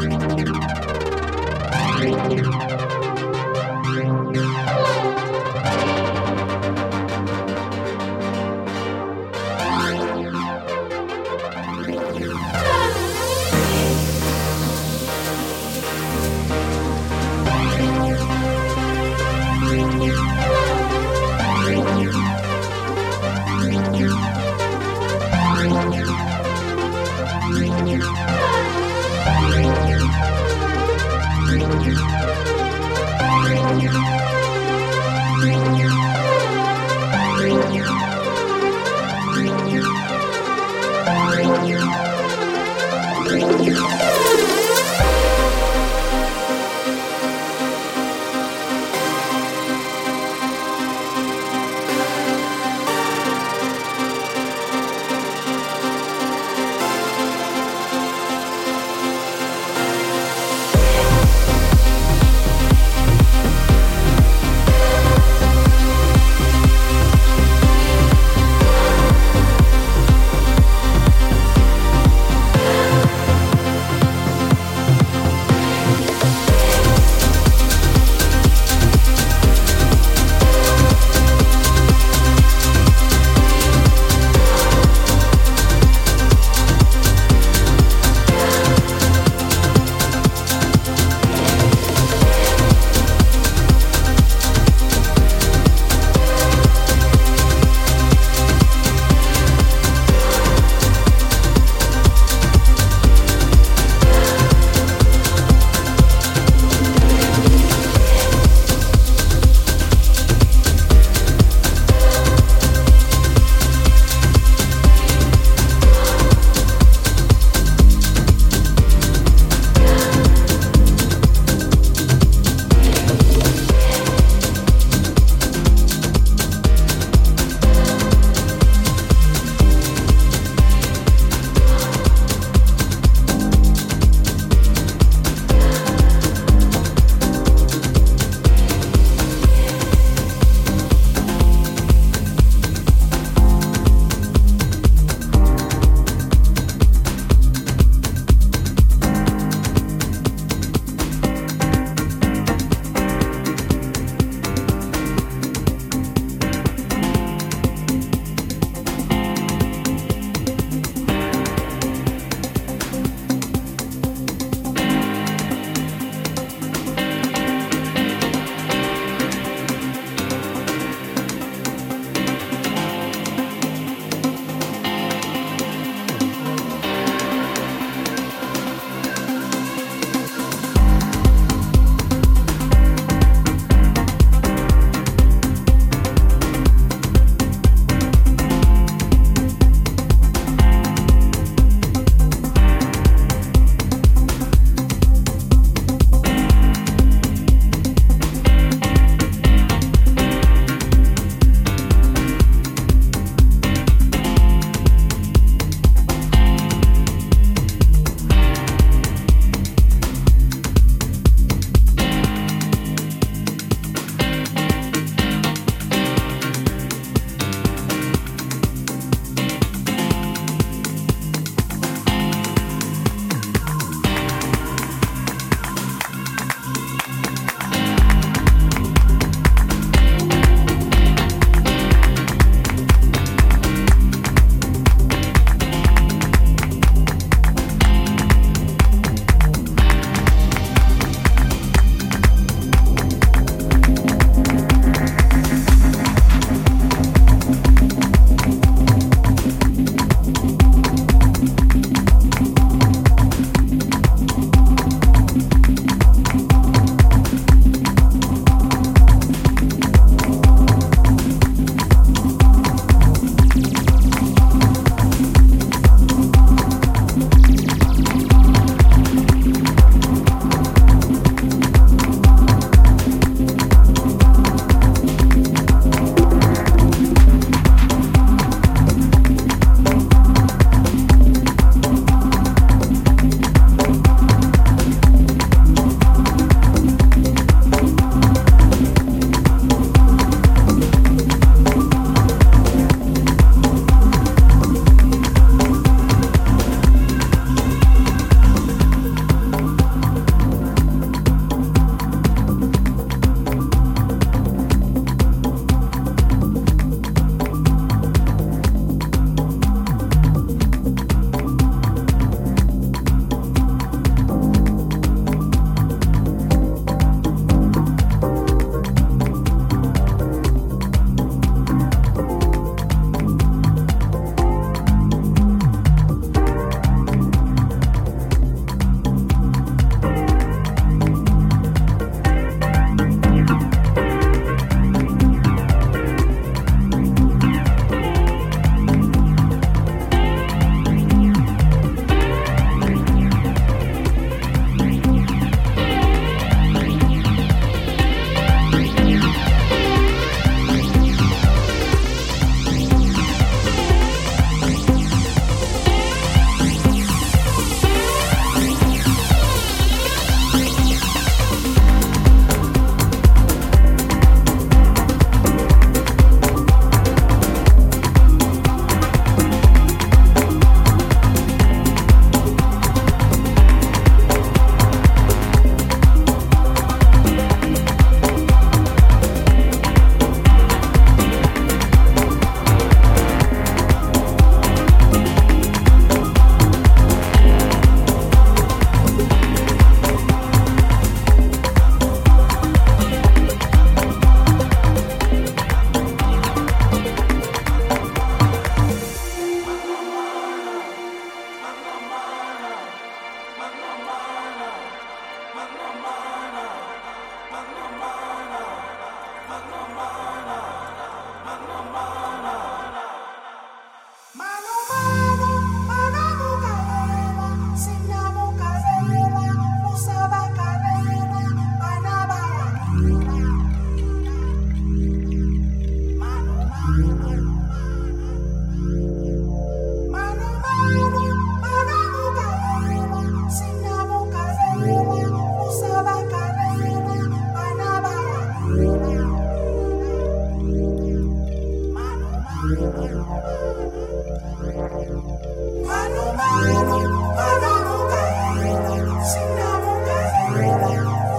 Thank you.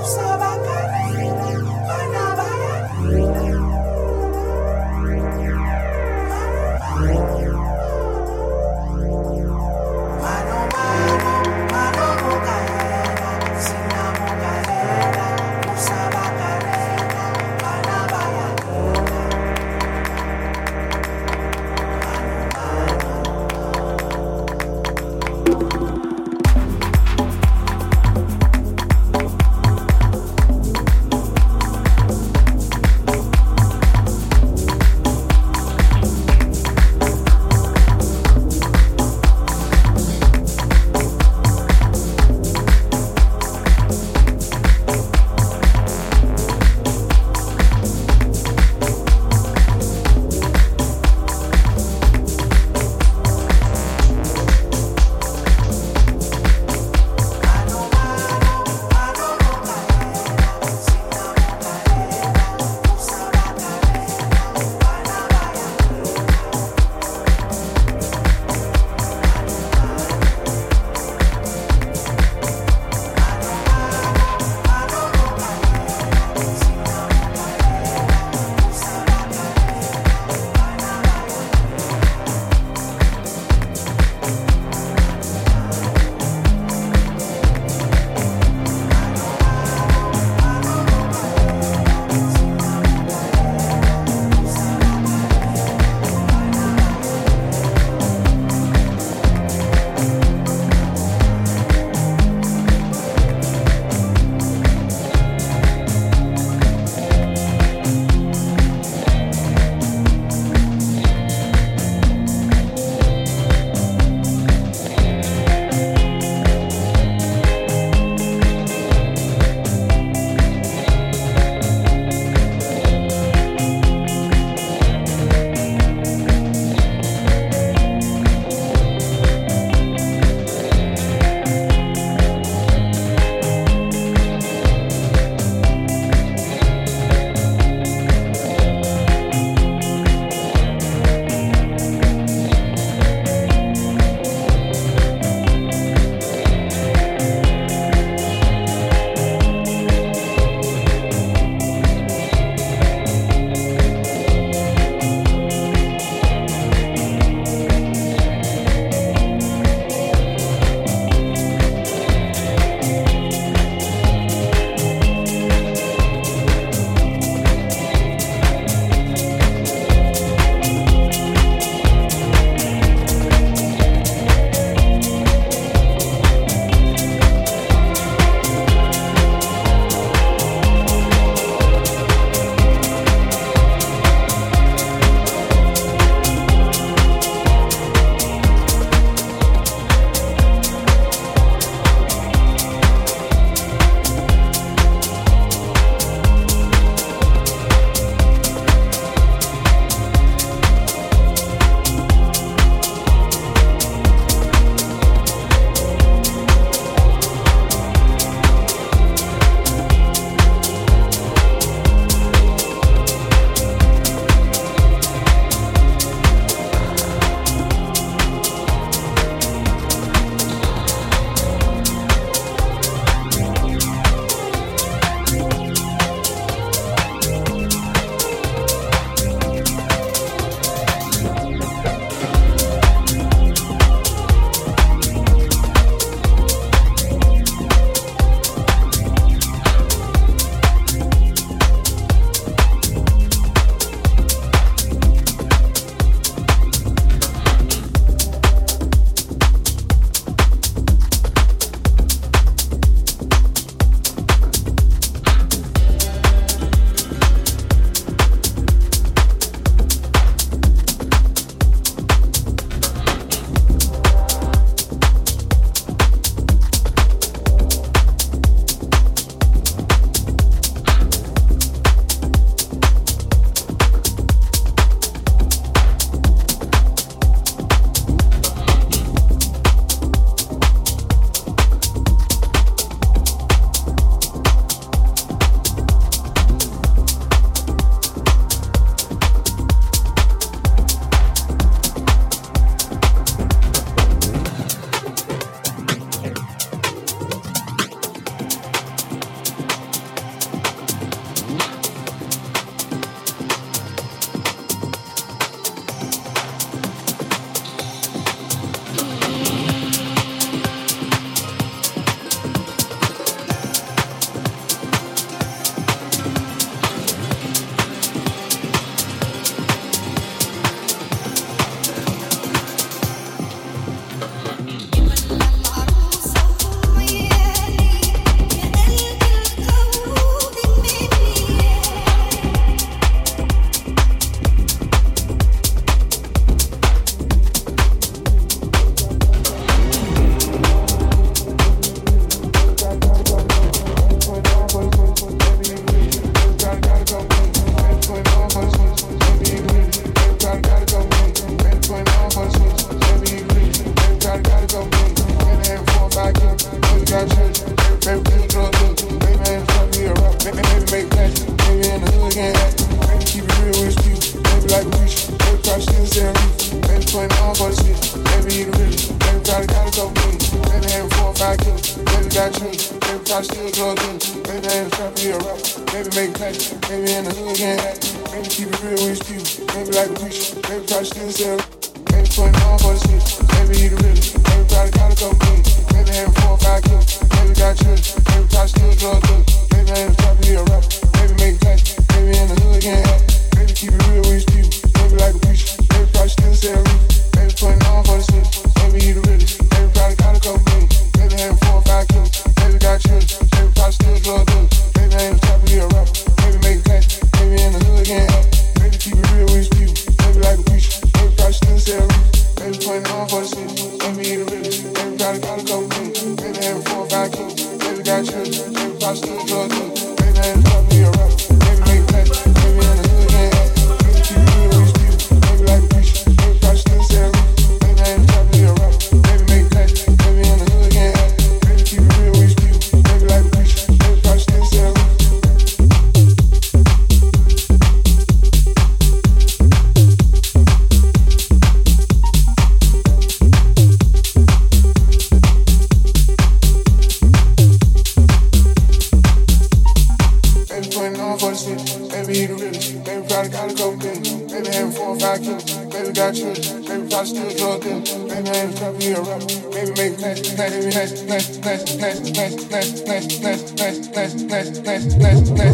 Sabe bless, bless, bless.